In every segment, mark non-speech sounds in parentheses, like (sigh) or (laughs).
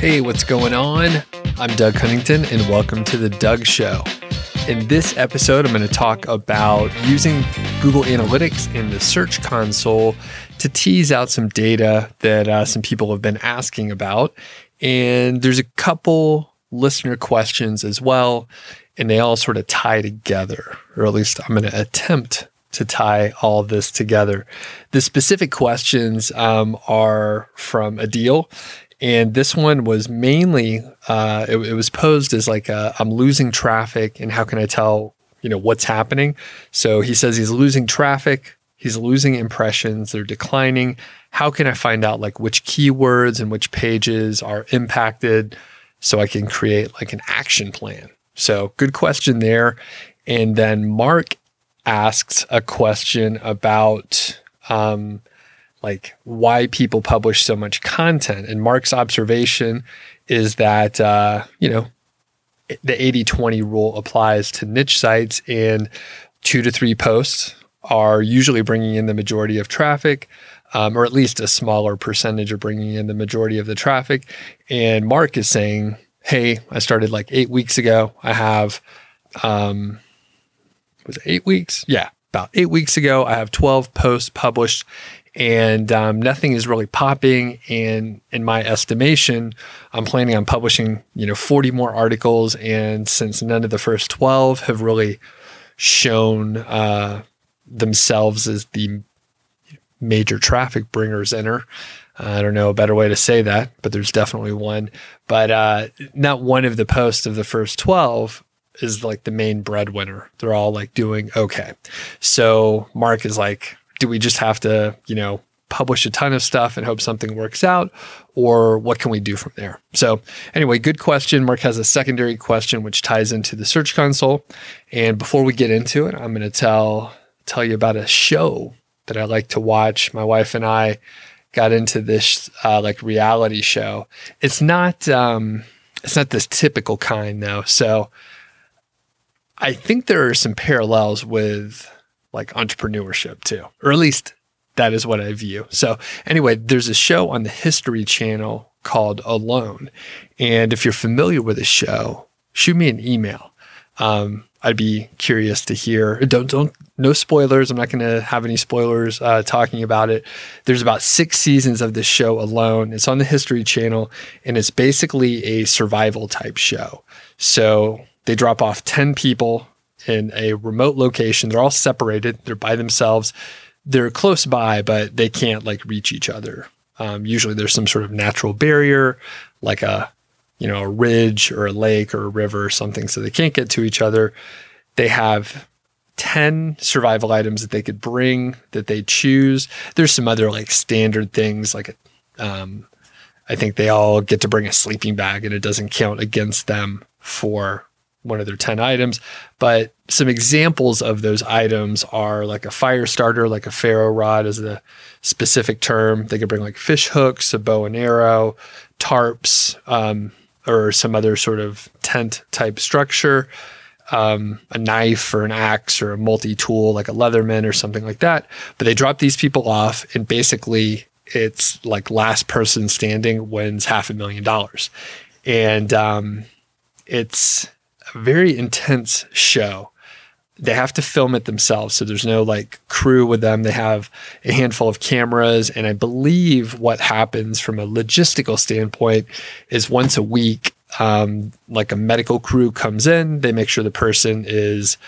Hey, what's going on? I'm Doug Cunnington, and welcome to The Doug Show. In this episode, I'm going to talk about using Google Analytics in the Search Console to tease out some data that uh, some people have been asking about. And there's a couple listener questions as well, and they all sort of tie together, or at least I'm going to attempt to tie all this together. The specific questions um, are from Adil, and this one was mainly uh, it, it, was posed as like i am losing traffic and how can I tell you know what's happening? So he says he's losing traffic, he's losing impressions, they're declining. How can I find out like which keywords and which pages are impacted so I can create like an action plan? So good question there. And then Mark asks a question about um, like why people publish so much content. And Mark's observation is that, uh, you know, the 80 20 rule applies to niche sites, and two to three posts are usually bringing in the majority of traffic. Um, or at least a smaller percentage are bringing in the majority of the traffic. And Mark is saying, Hey, I started like eight weeks ago. I have, um, was it eight weeks? Yeah, about eight weeks ago. I have 12 posts published and um, nothing is really popping. And in my estimation, I'm planning on publishing, you know, 40 more articles. And since none of the first 12 have really shown uh, themselves as the major traffic bringers in her, I don't know a better way to say that, but there's definitely one. But uh, not one of the posts of the first 12 is like the main breadwinner. They're all like doing okay. So Mark is like, do we just have to, you know, publish a ton of stuff and hope something works out? Or what can we do from there? So, anyway, good question. Mark has a secondary question which ties into the Search Console. And before we get into it, I'm going to tell tell you about a show that I like to watch. My wife and I got into this uh, like reality show. It's not um, it's not this typical kind though. So I think there are some parallels with like entrepreneurship too, or at least that is what I view. So, anyway, there's a show on the History Channel called Alone. And if you're familiar with the show, shoot me an email. Um, I'd be curious to hear. Don't don't no spoilers. I'm not going to have any spoilers uh, talking about it. There's about six seasons of this show alone. It's on the History Channel, and it's basically a survival type show. So they drop off ten people in a remote location. They're all separated. They're by themselves. They're close by, but they can't like reach each other. Um, usually, there's some sort of natural barrier, like a you know a ridge or a lake or a river or something, so they can't get to each other. They have 10 survival items that they could bring that they choose. There's some other like standard things like um, I think they all get to bring a sleeping bag and it doesn't count against them for one of their 10 items. But some examples of those items are like a fire starter, like a ferro rod is the specific term. They could bring like fish hooks, a bow and arrow, tarps, um, or some other sort of tent type structure, um, a knife or an axe or a multi tool like a Leatherman or something like that. But they drop these people off and basically it's like last person standing wins half a million dollars. And um, it's very intense show. They have to film it themselves. So there's no like crew with them. They have a handful of cameras. And I believe what happens from a logistical standpoint is once a week, um, like a medical crew comes in, they make sure the person is,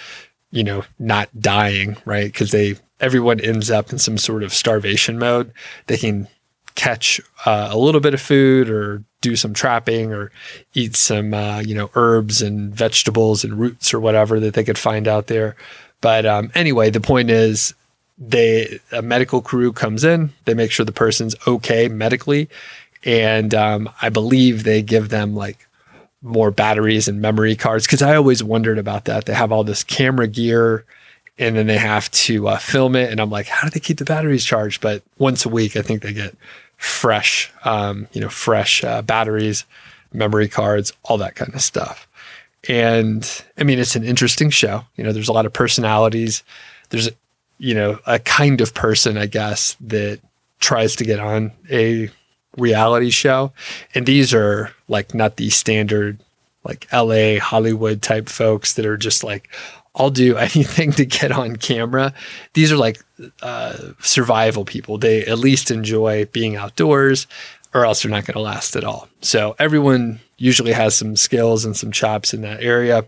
you know, not dying, right? Because they, everyone ends up in some sort of starvation mode. They can catch uh, a little bit of food or do some trapping or eat some uh, you know herbs and vegetables and roots or whatever that they could find out there. But um, anyway, the point is they a medical crew comes in, they make sure the person's okay medically, and um, I believe they give them like more batteries and memory cards because I always wondered about that. They have all this camera gear and then they have to uh, film it. And I'm like, how do they keep the batteries charged? But once a week, I think they get fresh, um, you know, fresh uh, batteries, memory cards, all that kind of stuff. And I mean, it's an interesting show. You know, there's a lot of personalities. There's, you know, a kind of person, I guess, that tries to get on a reality show. And these are like not the standard like LA Hollywood type folks that are just like, I'll do (laughs) anything to get on camera. These are like uh, survival people. They at least enjoy being outdoors, or else they're not going to last at all. So everyone usually has some skills and some chops in that area.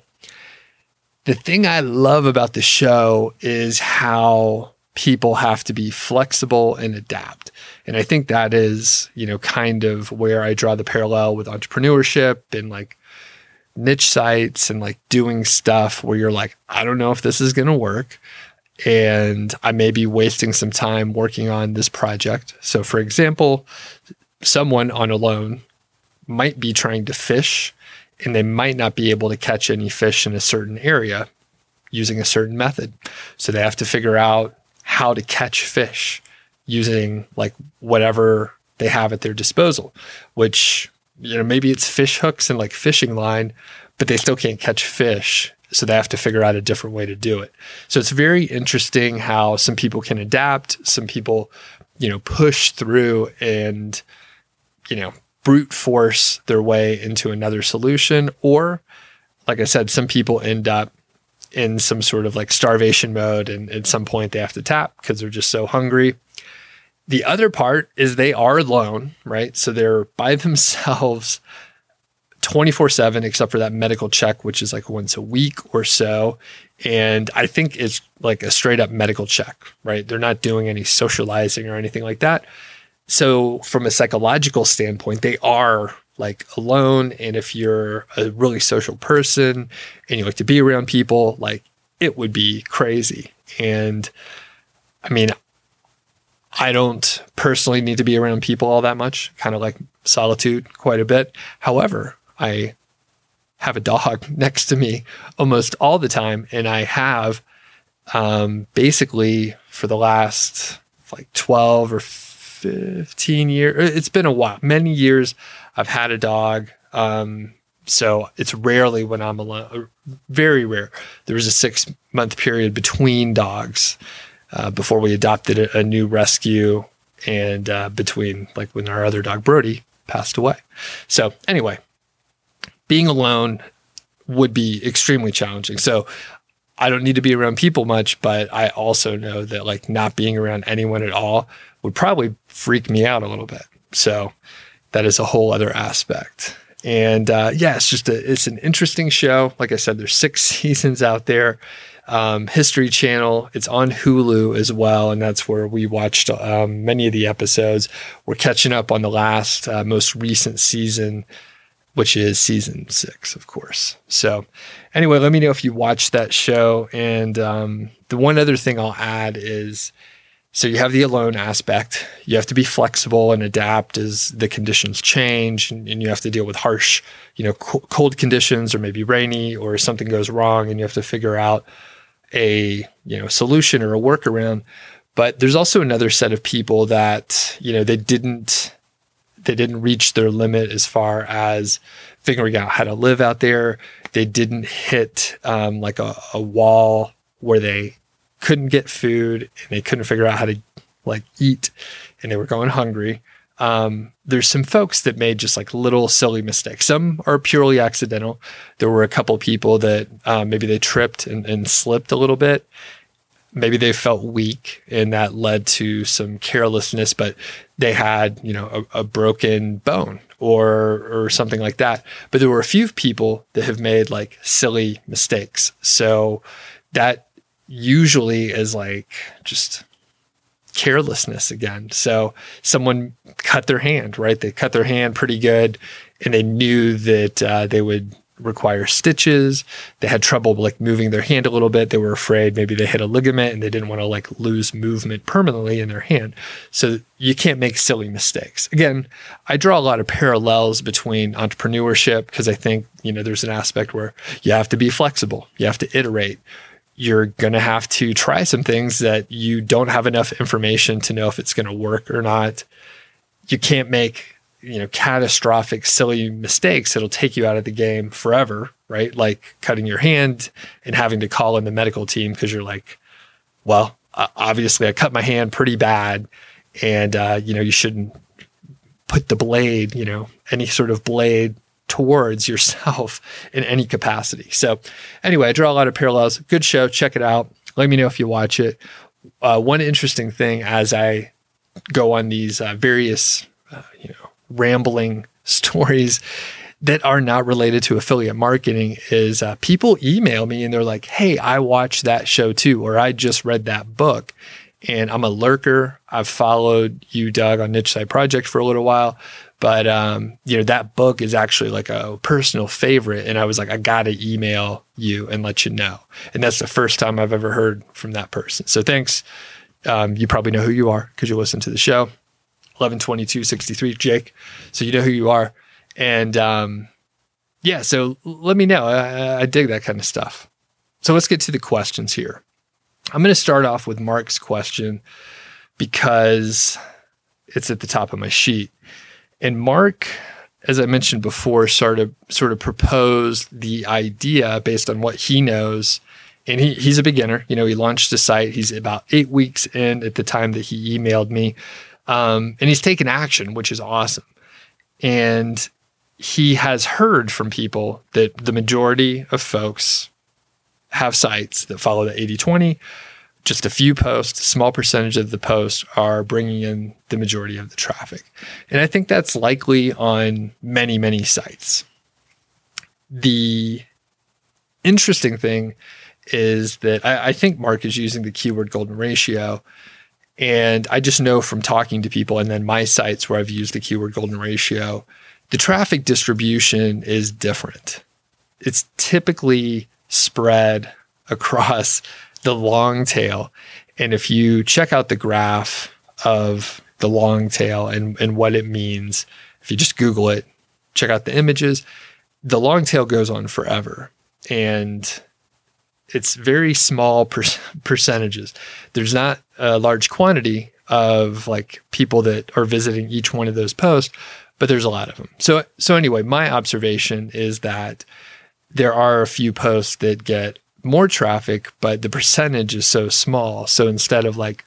The thing I love about the show is how people have to be flexible and adapt. And I think that is, you know, kind of where I draw the parallel with entrepreneurship and like niche sites and like doing stuff where you're like, I don't know if this is going to work. And I may be wasting some time working on this project. So, for example, someone on Alone might be trying to fish and they might not be able to catch any fish in a certain area using a certain method. So, they have to figure out how to catch fish using like whatever they have at their disposal, which you know, maybe it's fish hooks and like fishing line, but they still can't catch fish. So they have to figure out a different way to do it. So it's very interesting how some people can adapt, some people, you know, push through and, you know, brute force their way into another solution. Or, like I said, some people end up in some sort of like starvation mode and at some point they have to tap because they're just so hungry. The other part is they are alone, right? So they're by (laughs) themselves 24 7, except for that medical check, which is like once a week or so. And I think it's like a straight up medical check, right? They're not doing any socializing or anything like that. So, from a psychological standpoint, they are like alone. And if you're a really social person and you like to be around people, like it would be crazy. And I mean, I don't personally need to be around people all that much, kind of like solitude quite a bit. However, I have a dog (laughs) next to me almost all the time. And I have um, basically for the last like 12 or 15 years, it's been a while, many years, I've had a dog. Um, so it's rarely when I'm alone, very rare. There was a six month period between dogs uh, before we adopted a, new rescue and uh, between like when our other dog Brody passed away. So anyway, being alone would be extremely challenging. So I don't need to be around people much, but I also know that like not being around anyone at all would probably freak me out a little bit. So that is a whole other aspect. And uh, yeah, it's just a, it's an interesting show. Like I said, there's six (laughs) seasons out there um, History Channel. It's on Hulu as well, and that's where we watched um, many of the episodes. We're catching up on the last, uh, most recent season, which is season six, of course. So, anyway, let me know if you watched that show. And um, the one other thing I'll add is. So you have the alone aspect. You have to be flexible and adapt as the conditions change, and, and you have to deal with harsh, you know, co- cold conditions, or maybe rainy, or something goes wrong, and you have to figure out a you know solution or a workaround but there's also another set of people that you know they didn't they didn't reach their limit as far as figuring out how to live out there. They didn't hit um, like a, a wall where they couldn't get food and they couldn't figure out how to like eat and they were going hungry. Um, there's some folks that made just like little silly mistakes. Some are purely accidental. There were a couple people that um, maybe they tripped and, and slipped a little bit. Maybe they felt weak and that led to some carelessness, but they had, you know, a, a broken bone or or something like that. But there were a few people that have made like silly mistakes. So that usually is like just carelessness again. So someone cut their hand, right? They cut their hand pretty good and they knew that uh, they would require stitches. They had trouble like moving their hand a little bit. They were afraid maybe they hit a ligament and they didn't want to like lose movement permanently in their hand. So you can't make silly mistakes. Again, I draw a lot of parallels between entrepreneurship because I think, you know, there's an aspect where you have to be flexible. You have to iterate you're going to have to try some things that you don't have enough information to know if it's going to work or not. You can't make, you know, catastrophic, silly mistakes that'll take you out of the game forever, right? Like cutting your hand and having to call in the medical team because you're like, well, obviously I cut my hand pretty bad and, uh, you know, you shouldn't put the blade, you know, any sort of blade towards yourself (laughs) in any capacity. So, anyway, I draw a lot of parallels. Good show. Check it out. Let me know if you watch it. Uh, one interesting thing as I go on these uh, various, uh, you know, rambling (laughs) stories that are not related to affiliate marketing is uh, people email me and they're like, "Hey, I watched that show too," or "I just read that book." And I'm a lurker. I've followed you, Doug, on Niche Site Project for a little while. But um, you know, that book is actually like a personal favorite. And I was like, I gotta email you and let you know. And that's the first time I've ever heard from that person. So thanks. Um, you probably know who you are because you listen to the show. 112263, Jake. So you know who you are. And um, yeah, so let me know. I, I dig that kind of stuff. So let's get to the questions here. I'm going to start off with Mark's question because it's at the top of my sheet. And Mark, as I mentioned before, started sort of proposed the idea based on what he knows. And he, he's a beginner. You know, he launched a site. He's about eight weeks in at the time that he emailed me. Um, and he's taken action, which is awesome. And he has heard from people that the majority of folks have sites that follow the 80 20 just a few posts, a small percentage of the posts are bringing in the majority of the traffic. And I think that's likely on many, many sites. The interesting thing is that I, I, think Mark is using the keyword golden ratio. And I just know from talking to people and then my sites where I've used the keyword golden ratio, the traffic distribution is different. It's typically spread across the long tail. And if you check out the graph of the long tail and, and what it means, if you just Google it, check out the images, the long tail goes on forever. And it's very small per- (laughs) percentages. There's not a large quantity of like people that are visiting each one of those posts, but there's a lot of them. So so anyway, my observation is that there are a few posts that get more traffic, but the percentage is so small. So instead of like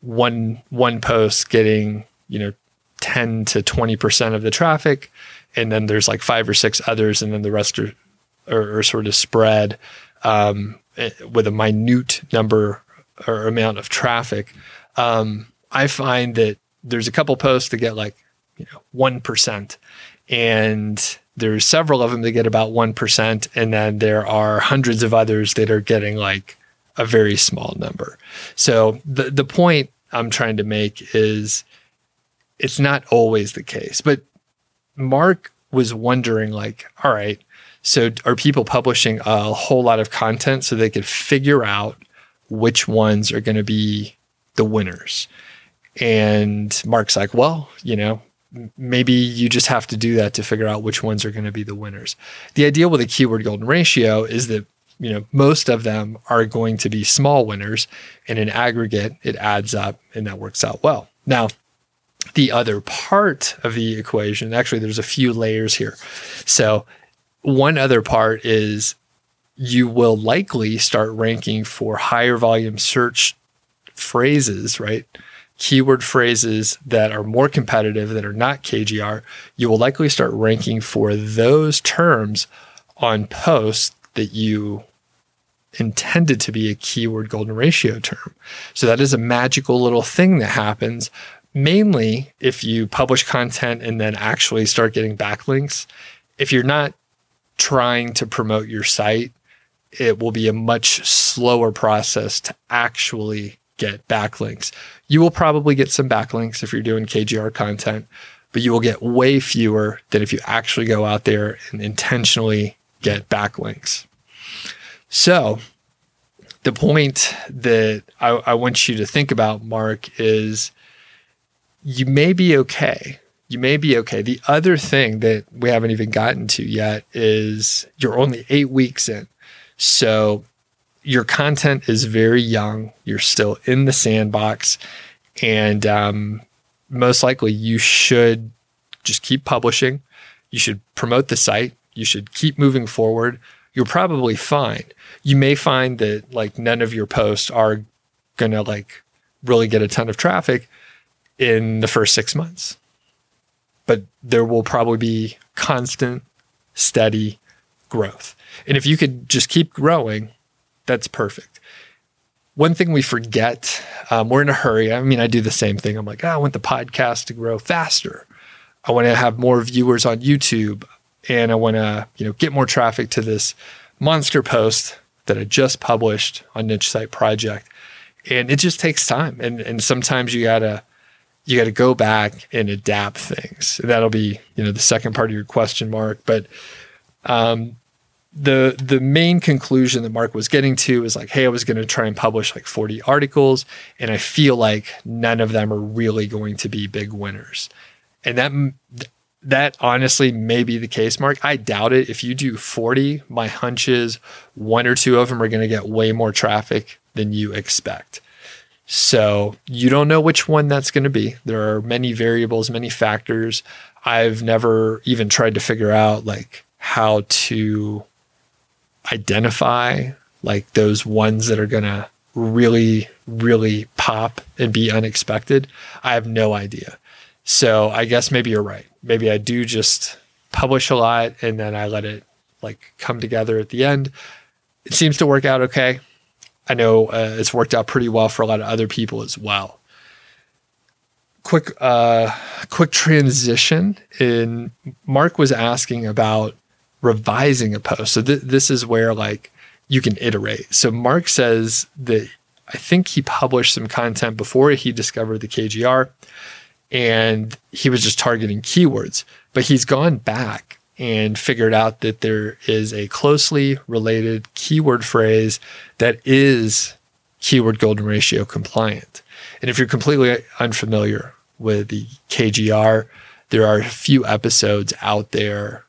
one one post getting, you know, 10 to 20% of the traffic, and then there's like five or six others, and then the rest are, are, are sort of spread um, eh, with a minute number or amount of traffic. Um, I find that there's a couple posts that get like, you know, 1%. And there's several of them that get about 1%. And then there are hundreds of others that are getting like a very small number. So the, the point I'm trying to make is it's not always the case. But Mark was wondering, like, all right, so are people publishing a whole lot of content so they could figure out which ones are going to be the winners? And Mark's like, well, you know, maybe you just have to do that to figure out which ones are going to be the winners. The idea with a keyword golden ratio is that you know most of them are going to be small winners and in aggregate it adds up and that works out well. Now, the other part of the equation, actually there's a few layers here. So, one other part is you will likely start ranking for higher volume search phrases, right? Keyword phrases that are more competitive that are not KGR, you will likely start ranking for those terms on posts that you intended to be a keyword golden ratio term. So that is a magical little thing that happens mainly if you publish content and then actually start getting backlinks. If you're not trying to promote your site, it will be a much slower process to actually get backlinks. You will probably get some backlinks if you're doing KGR content, but you will get way fewer than if you actually go out there and intentionally get backlinks. So, the point that I, I want you to think about, Mark, is you may be okay. You may be okay. The other thing that we haven't even gotten to yet is you're only eight weeks in. So your content is very young. You're still in the sandbox. And um, most likely, you should just keep publishing. You should promote the site. You should keep moving forward. You're probably fine. You may find that like none of your posts are going to like really get a ton of traffic in the first six months. but there will probably be constant, steady growth. And if you could just keep growing, that's perfect. One thing we forget, um, we're in a hurry. I mean, I do the same thing. I'm like, oh, I want the podcast to grow faster. I want to have more viewers on YouTube, and I want to, you know, get more traffic to this monster post that I just published on Niche Site Project. And it just takes time. And and sometimes you gotta you gotta go back and adapt things. That'll be, you know, the second part of your question mark. But um the the main conclusion that Mark was getting to is like, hey, I was going to try and publish like 40 articles, and I feel like none of them are really going to be big winners. And that that honestly may be the case, Mark. I doubt it. If you do 40, my hunch is one or two of them are going to get way more traffic than you expect. So you don't know which one that's going to be. There are many variables, many factors. I've never even tried to figure out like how to identify like those ones that are going to really, really pop and be unexpected. I have no idea. So I guess maybe you're right. Maybe I do just publish a lot and then I let it like come together at the end. It seems to work out okay. I know uh, it's worked out pretty well for a lot of other people as well. Quick, uh, quick transition. In Mark was asking about revising a post. So th- this is where like you can iterate. So Mark says that I think he published some content before he discovered the KGR and he was just targeting keywords. But he's gone back and figured out that there is a closely related keyword phrase that is keyword golden ratio compliant. And if you're completely unfamiliar with the KGR, there are a few episodes out there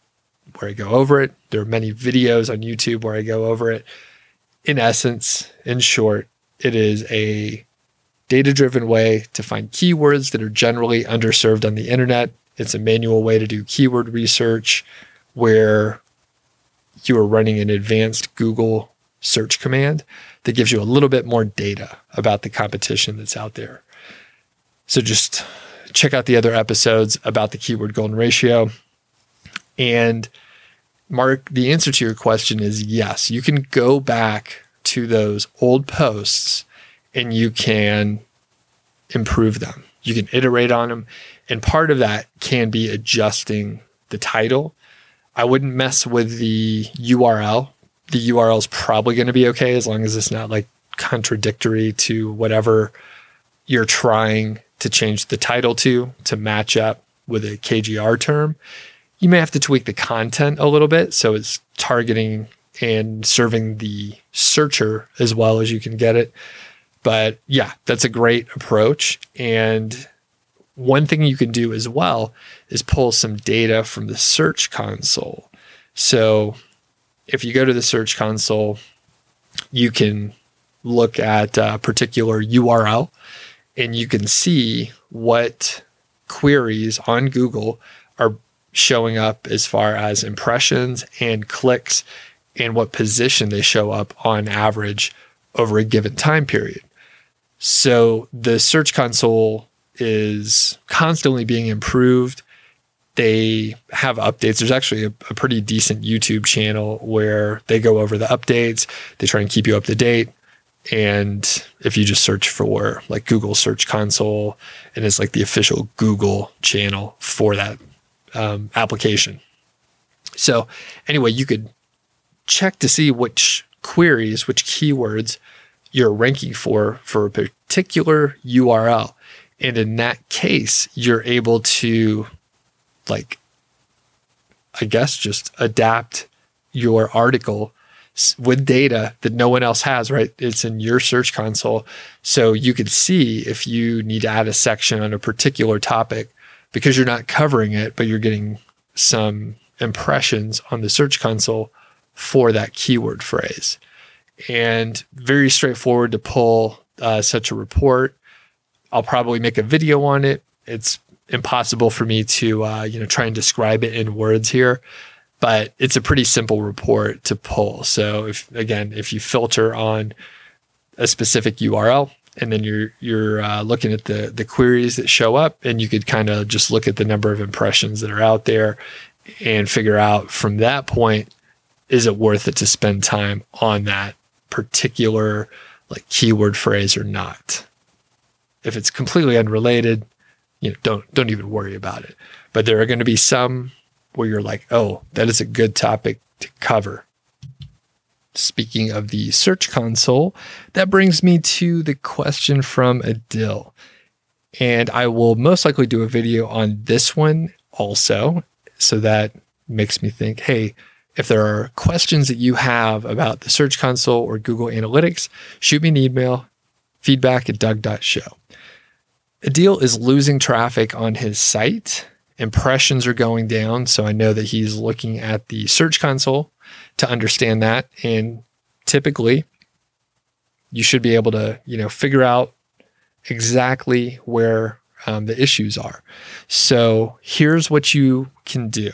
where I go over it. There are many videos on YouTube where I go over it. In essence, in short, it is a data driven way to find keywords that are generally underserved on the internet. It's a manual way to do keyword research where you are running an advanced Google search command that gives you a little bit more data about the competition that's out there. So just check out the other episodes about the keyword golden ratio. And Mark, the answer to your question is yes. You can go back to those old posts and you can improve them. You can iterate on them. And part of that can be adjusting the title. I wouldn't mess with the URL. The URL is probably going to be okay as long as it's not like contradictory to whatever you're trying to change the title to to match up with a KGR term. You may have to tweak the content a little bit so it's targeting and serving the searcher as well as you can get it. But yeah, that's a great approach. And one thing you can do as well is pull some data from the Search Console. So if you go to the Search Console, you can look at a particular URL and you can see what queries on Google are showing up as far as impressions and clicks and what position they show up on average over a given time period. So the Search Console is constantly being improved. They have updates. There's actually a, a, pretty decent YouTube channel where they go over the updates. They try and keep you up to date. And if you just search for like Google Search Console, and it's like the official Google channel for that um, application. So, anyway, you could check to see which queries, which keywords you're ranking for for a particular URL. And in that case, you're able to like I guess just adapt your article with data that no one else has, right? It's in your search console. So you can see if you need to add a section on a particular topic because you're not covering it, but you're getting some impressions on the search console for that keyword phrase and very straightforward to pull uh, such a report. I'll probably make a video on it. It's impossible for me to uh, you know try and describe it in words here, but it's a pretty simple report to pull. So if again, if you filter on a specific URL, and then you're you're uh, looking at the the queries that show up, and you could kind of just look at the number of impressions that are out there, and figure out from that point is it worth it to spend time on that particular like keyword phrase or not. If it's completely unrelated, you know, don't don't even worry about it. But there are going to be some where you're like, oh, that is a good topic to cover. Speaking of the Search Console, that brings me to the question from Adil. And I will most likely do a video on this one also. So that makes me think, hey, if there are questions that you have about the Search Console or Google Analytics, shoot me an email, feedback at doug.show. Adil is losing traffic on his site. Impressions are going down. So I know that he's looking at the Search Console to understand that. And typically, you should be able to, you know, figure out exactly where um, the issues are. So here's what you can do.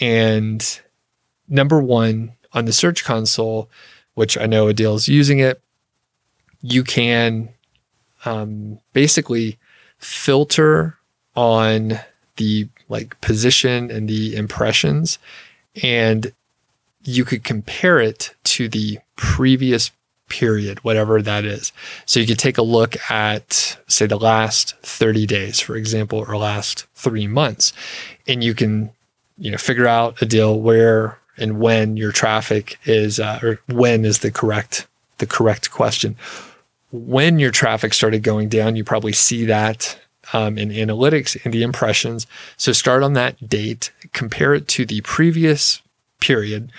And number one, on the Search Console, which I know Adil is using it, you can um, basically filter on the like position and the impressions and you could compare it to the previous period, whatever that is. So you could take a look at, say, the last 30 days, for example, or last three months, and you can, you know, figure out Adil where and when your traffic is, uh, or when is the correct the correct question. When your traffic started going down, you probably see that um, in analytics and the impressions. So start on that date, compare it to the previous period.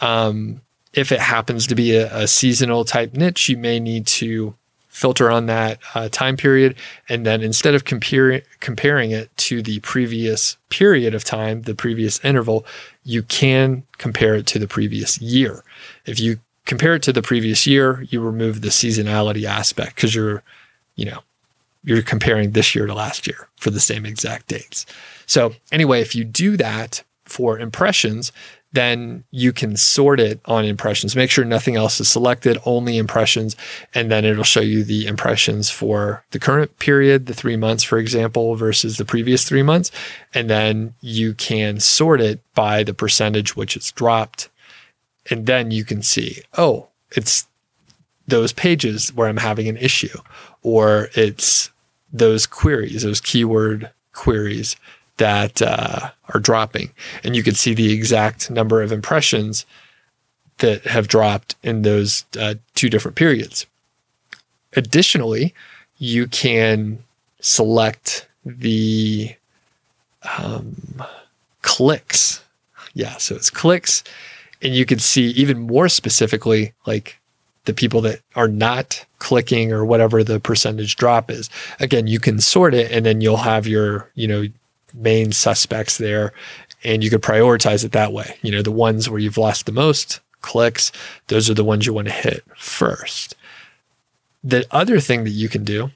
Um, if it happens to be a, a, seasonal type niche, you may need to filter on that uh, time period. And then instead of compare, comparing it to the previous period of time, the previous interval, you can compare it to the previous year. If you compare it to the previous year, you remove the seasonality aspect because you're, you know, you're comparing this year to last year for the same exact dates. So anyway, if you do that for impressions, then you can sort it on impressions. Make sure nothing else is selected, only impressions, and then it'll show you the impressions for the current period, the three months, for example, versus the previous three months. And then you can sort it by the percentage which it's dropped. And then you can see, oh, it's those pages where I'm having an issue, or it's those queries, those keyword queries that uh, are dropping. And you can see the exact number of impressions that have dropped in those uh, two different periods. Additionally, you can select the um, clicks. Yeah, so it's clicks. And you can see even more specifically, like the people that are not clicking or whatever the percentage drop is. Again, you can sort it and then you'll have your, you know, main suspects there and you could prioritize it that way. You know, the ones where you've lost the most clicks, those are the ones you want to hit first. The other thing that you can do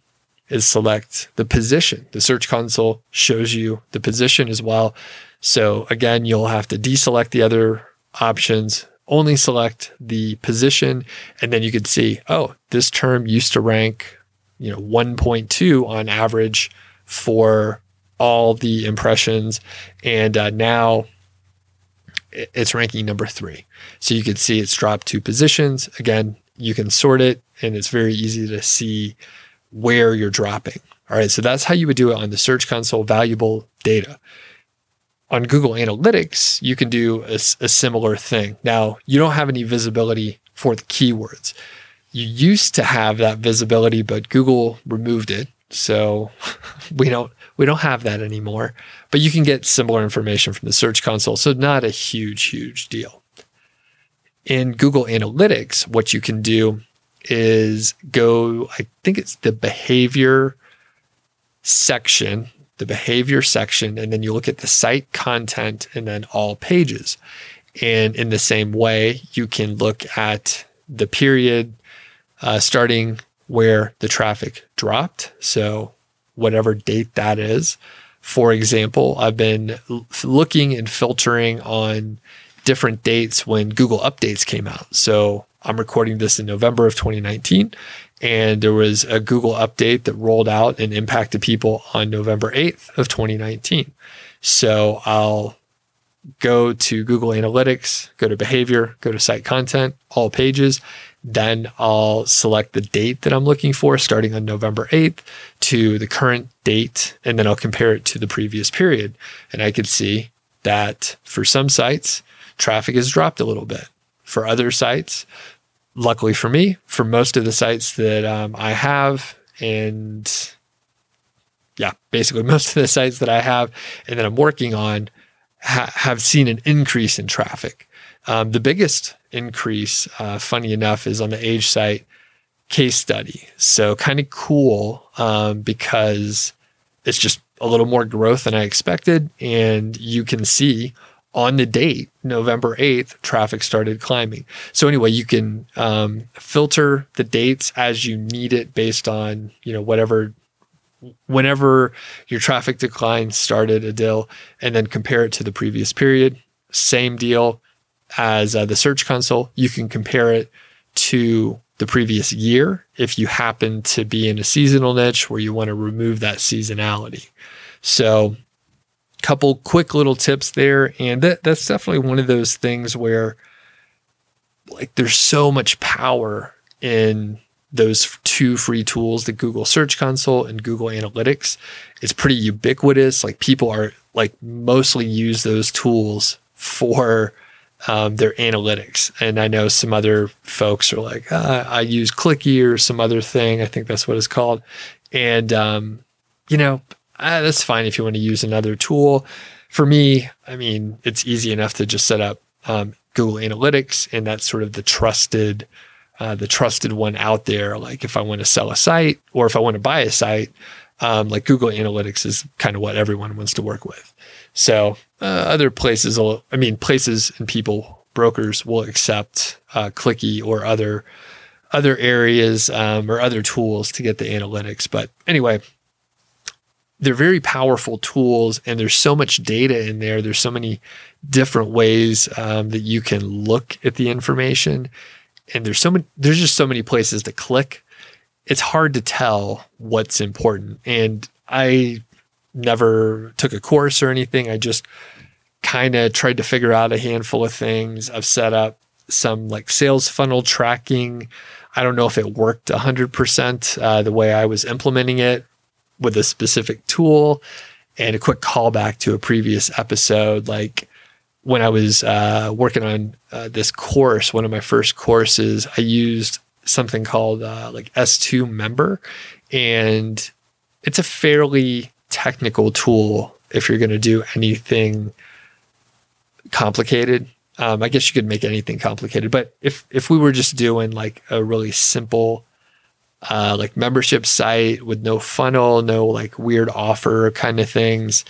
is select the position. The Search Console shows you the position as well. So again, you'll have to deselect the other options, only select the position, and then you can see, oh, this term used to rank, you know, 1.2 on average for all the impressions, and uh, now it's ranking number three. So you can see it's dropped two positions. Again, you can sort it, and it's very easy to see where you're dropping. All right, so that's how you would do it on the Search Console valuable data. On Google Analytics, you can do a, a similar thing. Now, you don't have any visibility for the keywords. You used to have that visibility, but Google removed it. So (laughs) we don't we don't have that anymore, but you can get similar information from the Search Console. So, not a huge, huge deal. In Google Analytics, what you can do is go, I think it's the behavior section, the behavior section, and then you look at the site content and then all pages. And in the same way, you can look at the period uh, starting where the traffic dropped. So whatever date that is. For example, I've been looking and filtering on different dates when Google updates came out. So I'm recording this in November of 2019. And there was a Google update that rolled out and impacted people on November 8th of 2019. So I'll go to Google Analytics, go to behavior, go to site content, all pages. Then I'll select the date that I'm looking for, starting on November 8th to the current date, and then I'll compare it to the previous period. And I can see that for some sites, traffic has dropped a little bit. For other sites, luckily for me, for most of the sites that um, I have, and yeah, basically (laughs) most of the sites that I have and that I'm working on ha- have seen an increase in traffic. Um, the biggest increase, uh, funny enough, is on the age site case study. So kind of cool um, because it's just a little more growth than I expected. And you can see on the date, November 8th, traffic started climbing. So anyway, you can um, filter the dates as you need it based on, you know, whatever, whenever your traffic decline started, Adil, and then compare it to the previous period. Same deal as uh, the Search Console. You can compare it to the previous year if you happen to be in a seasonal niche where you want to remove that seasonality. So, couple quick little tips there, and that that's definitely one of those things where like there's so much power in those two free tools, the Google Search Console and Google Analytics. It's pretty ubiquitous. Like people are like mostly use those tools for um, their analytics. And I know some other folks are like, uh, I use Clicky or some other thing. I think that's what it's called. And, um, you know, uh, that's fine if you want to use another tool. For me, I mean, it's easy enough to just set up um, Google Analytics, and that's sort of the trusted, uh, the trusted one out there. Like if I want to sell a site or if I want to buy a site, um, like Google Analytics is kind of what everyone wants to work with. So uh, other places, will, I mean, places and people, brokers will accept uh, Clicky or other other areas um, or other tools to get the analytics. But anyway, they're very powerful tools, and there's so much data in there. There's so many different ways um, that you can look at the information, and there's so many. There's just so many places to click. It's hard to tell what's important, and I never took a course or anything. I just kind of tried to figure out a handful of things. I've set up some like sales funnel tracking. I don't know if it worked 100% uh, the way I was implementing it with a specific tool. And a quick callback to a previous episode, like when I was uh, working on uh, this course, one of my first courses, I used something called uh, like S2 Member, and it's a fairly technical tool if you're going to do anything complicated. Um, I guess you could make anything complicated, but if if we were just doing like a really simple uh, like membership site with no funnel, no like weird offer kind of things,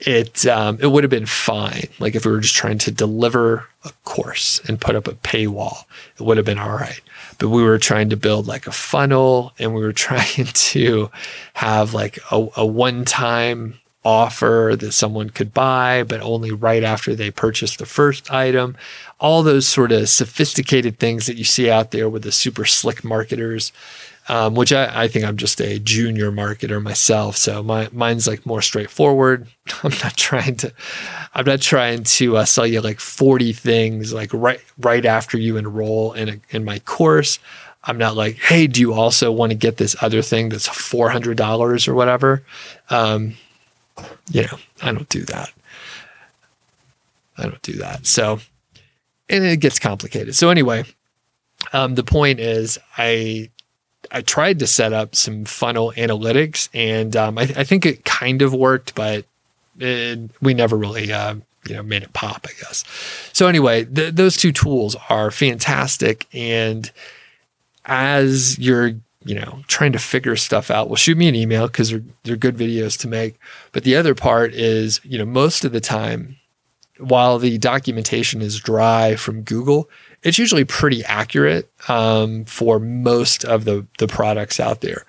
it um, it would have been fine. Like if we were just trying to deliver a course and put up a paywall, it would have been all right. But we were trying to build like a funnel, and we were (laughs) trying to have like a, a one time offer that someone could buy, but only right after they purchased the first item. All those sort of sophisticated things that you see out there with the super slick marketers, um, which I, I, think I'm just a junior marketer myself. So my mine's like more straightforward. (laughs) I'm not trying to, I'm not trying to uh, sell you like 40 things like right right after you enroll in a, in my course. I'm not like, hey, do you also want to get this other thing that's $400 or whatever? Um, you know, I don't do that. I don't do that. So, and it gets complicated. So anyway, um, the point is, I I tried to set up some funnel analytics, and um, I, I, think it kind of worked, but it, we never really uh, you know made it pop. I guess. So anyway, th- those two tools are fantastic, and as you're you know, trying to figure stuff out, well, shoot me an email because they're, they're good videos to make. But the other part is, you know, most of the time, while the documentation is dry from Google, it's usually pretty accurate um, for most of the, the products out there.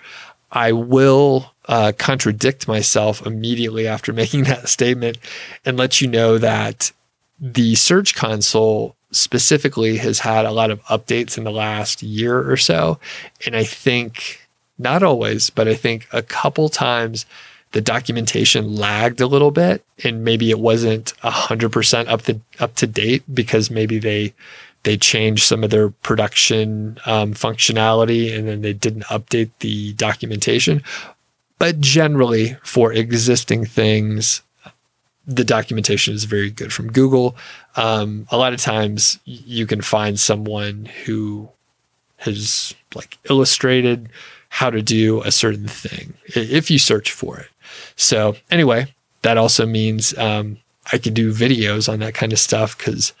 I will uh, contradict myself immediately after (laughs) making that statement and let you know that the Search Console specifically has had a lot of updates in the last year or so. And I think, not always, but I think a couple times the documentation lagged a little bit and maybe it wasn't 100% up to, up to date because maybe they they changed some of their production um, functionality and then they didn't update the documentation. But generally, for existing things, the documentation is very good from Google. Um, a lot of times you can find someone who has like illustrated how to do a certain thing if you search for it. So anyway, that also means um, I can do videos on that kind of stuff because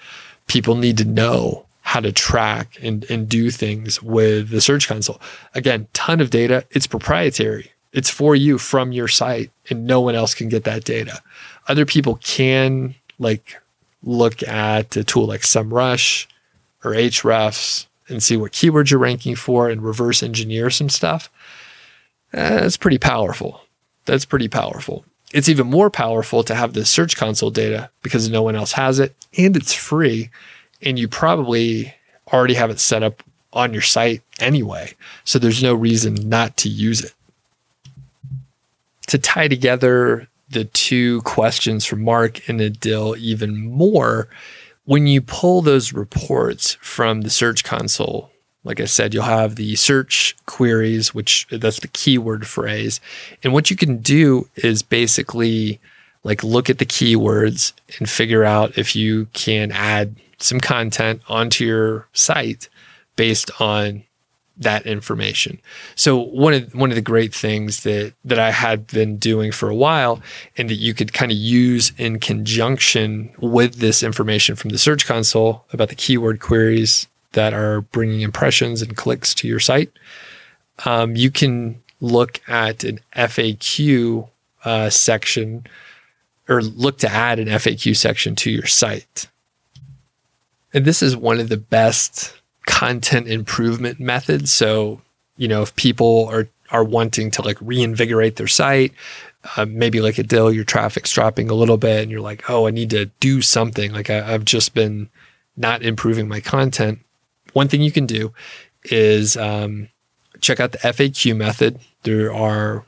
people need to know how to track and, and do things with the Search Console. Again, ton of data. It's proprietary. It's for you from your site, and no one else can get that data other people can like look at a tool like SEMrush or Ahrefs and see what keywords you're ranking for and reverse engineer some stuff. Eh, that's pretty powerful. That's pretty powerful. It's even more powerful to have the Search Console data because no one else has it and it's free. And you probably already have it set up on your site anyway. So there's no reason not to use it. To tie together the two questions from Mark and Adil even more. When you pull those reports from the Search Console, like I said, you'll have the search queries, which that's the keyword phrase. And what you can do is basically like look at the keywords and figure out if you can add some content onto your site based on that information. So one of one of the great things that that I had been doing for a while and that you could kind of use in conjunction with this information from the search console about the keyword queries that are bringing impressions and clicks to your site, um, you can look at an FAQ uh, section or look to add an FAQ section to your site. And this is one of the best content improvement methods. So, you know, if people are are wanting to like reinvigorate their site, uh, maybe like Adil, your traffic's dropping a little bit, and you're like, oh, I need to do something. Like I, I've just been not improving my content. One thing you can do is um, check out the FAQ method. There are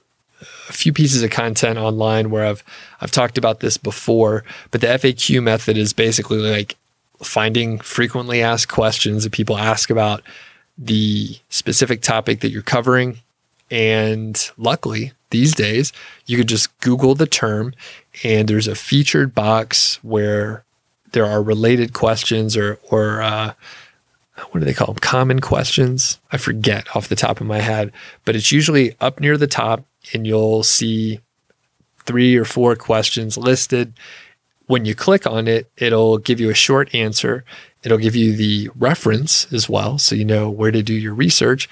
a few pieces of content online where I've I've talked about this before, but the FAQ method is basically like finding frequently asked questions that people ask about the specific topic that you're covering. And luckily, these days, you could just Google the term, and there's a featured box where there are related questions or, or uh, what do they call them? Common questions. I forget off the top of my head, but it's usually up near the top, and you'll see three or four questions listed when you click on it, it'll give you a short answer. It'll give you the reference as well. So you know where to do your research.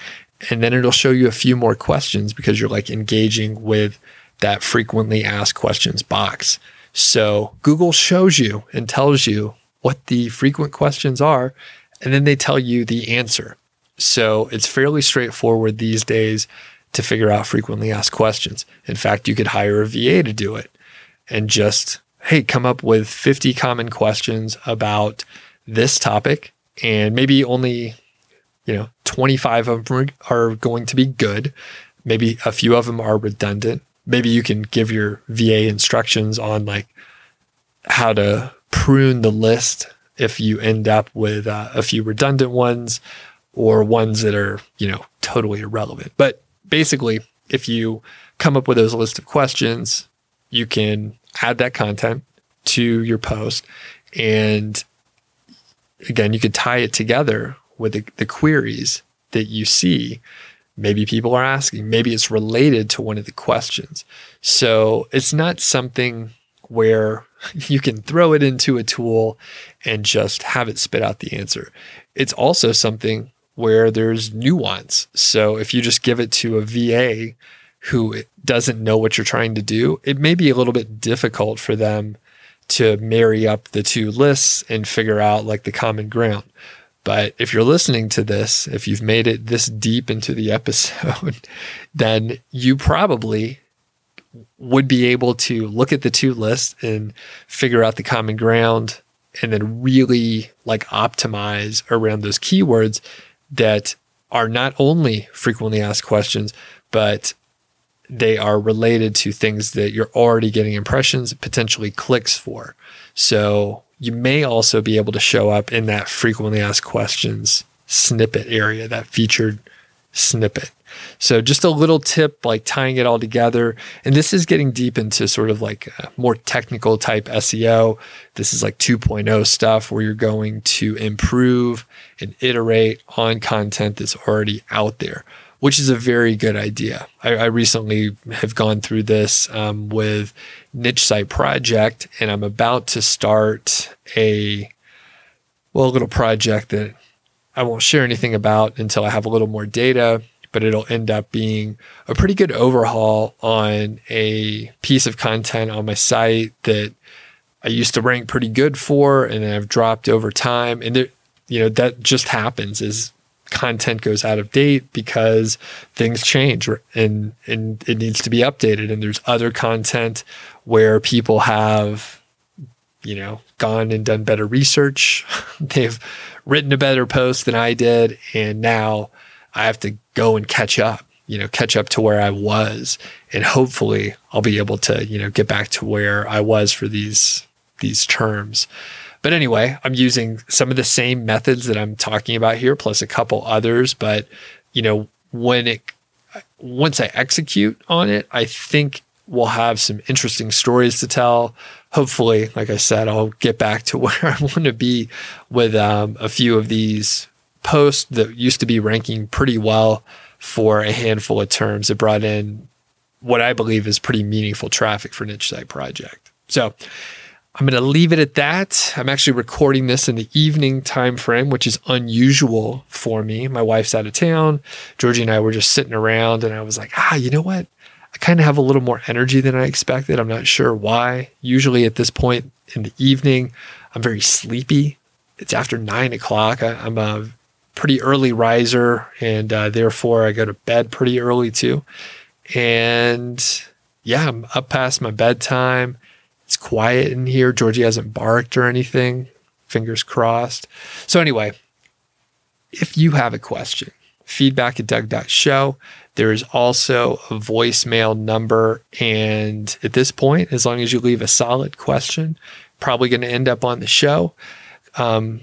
And then it'll show you a few more questions because you're like engaging with that frequently asked questions box. So Google shows you and tells you what the frequent questions are, and then they tell you the answer. So it's fairly straightforward these days to figure out frequently asked questions. In fact, you could hire a VA to do it and just hey, come up with 50 common questions about this topic, and maybe only, you know, 25 of them are going to be good. Maybe a few of them are redundant. Maybe you can give your VA instructions on like how to prune the list if you end up with uh, a few redundant ones or ones that are, you know, totally irrelevant. But basically, if you come up with those list of questions, you can add that content to your post. And again, you could tie it together with the, the queries that you see. Maybe people are asking, maybe it's related to one of the questions. So it's not something where (laughs) you can throw it into a tool and just have it spit out the answer. It's also something where there's nuance. So if you just give it to a VA who doesn't know what you're trying to do, it may be a little bit difficult for them to marry up the two lists and figure out like the common ground. But if you're listening to this, if you've made it this deep into the (laughs) episode, then you probably would be able to look at the two lists and figure out the common ground and then really like optimize around those keywords that are not only frequently asked questions, but they are related to things that you're already getting impressions, potentially clicks for. So you may also be able to show up in that frequently asked questions snippet area, that featured snippet. So just a little tip, like tying it all together. And this is getting deep into sort of like more technical type SEO. This is like 2.0 stuff where you're going to improve and iterate on content that's already out there, which is a very good idea. I, I recently have gone through this um, with Niche Site Project, and I'm about to start a well, a little project that I won't share anything about until I have a little more data but it'll end up being a pretty good overhaul on a piece of content on my site that I used to rank pretty good for and I've dropped over time. And there, you know, that just happens as content goes out of date because things change and and it needs to be updated. And there's other content where people have you know gone and done better research. (laughs) They've written a better post than I did. And now I have to go and catch up, you know, catch up to where I was. And hopefully I'll be able to, you know, get back to where I was for these these terms. But anyway, I'm using some of the same methods that I'm talking about here, plus a couple others. But, you know, when it once I execute on it, I think we'll have some interesting stories to tell. Hopefully, like I said, I'll get back to (laughs) where I want to be with um, a few of these post that used to be ranking pretty well for a handful of terms. It brought in what I believe is pretty meaningful traffic for Niche Site Project. So I'm going to leave it at that. I'm actually recording this in the evening time frame, which is unusual for me. My wife's out of town. Georgie and I were just sitting around, and I was like, ah, you know what? I kind of have a little more energy than I expected. I'm not sure why. Usually at this point in the evening, I'm very sleepy. It's after nine o'clock. I, am a pretty early riser, and uh, therefore I go to bed pretty early too. And yeah, I'm up past my bedtime. It's quiet in here. Georgie hasn't barked or anything. Fingers crossed. So, anyway, if you have a question, feedback at doug.show. There is also a voicemail number. And at this point, as long as you leave a solid question, probably going to end up on the show. Um,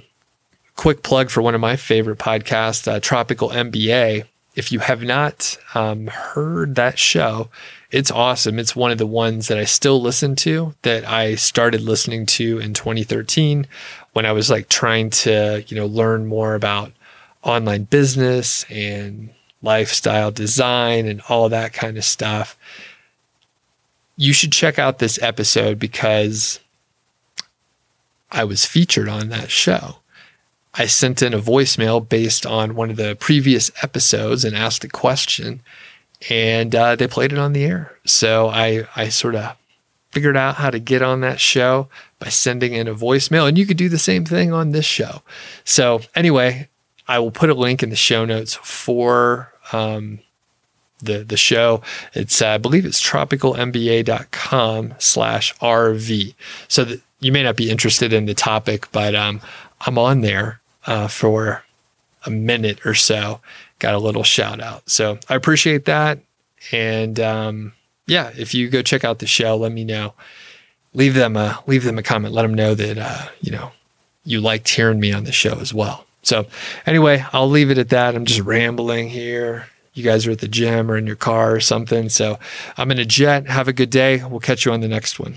quick plug for one of my favorite podcasts, uh, Tropical MBA. If you have not um, heard that show, it's awesome. It's one of the ones that I still listen to that I started listening to in 2013 when I was like trying to, you know, learn more about online business and lifestyle design and all that kind of stuff. You should check out this episode because I was featured on that show. I sent in a voicemail based on one of the previous episodes and asked a question, and uh, they played it on the air. So I I sort of figured out how to get on that show by sending in a voicemail, and you could do the same thing on this show. So anyway, I will put a link in the show notes for um, the the show. It's uh, I believe it's tropicalmba.com slash RV. So that you may not be interested in the topic, but um, I'm on there uh, for a minute or so. Got a little shout out. So I appreciate that. And um, yeah, if you go check out the show, let me know. Leave them a leave them a comment. Let them know that uh, you know you liked hearing me on the show as well. So anyway, I'll leave it at that. I'm just rambling here. You guys are at the gym or in your car or something. So I'm in a jet. Have a good day. We'll catch you on the next one.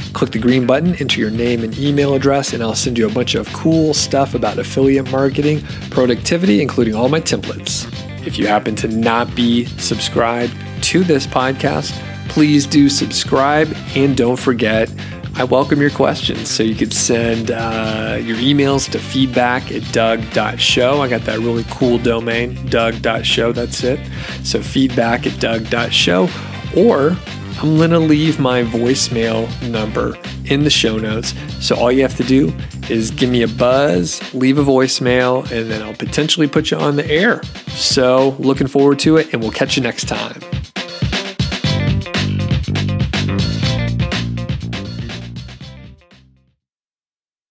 click the green button, enter your name and email address, and I'll send you a bunch of cool stuff about affiliate marketing, productivity, including all my templates. If you happen to not be subscribed to this podcast, please do subscribe and don't forget I welcome your questions. So you could send uh, your emails to feedback at doug.show. I got that really cool domain, doug.show. That's it. So feedback at doug.show. Or I'm going to leave my voicemail number in the show notes. So all you have to do is give me a buzz, leave a voicemail, and then I'll potentially put you on the air. So looking forward to it, and we'll catch you next time.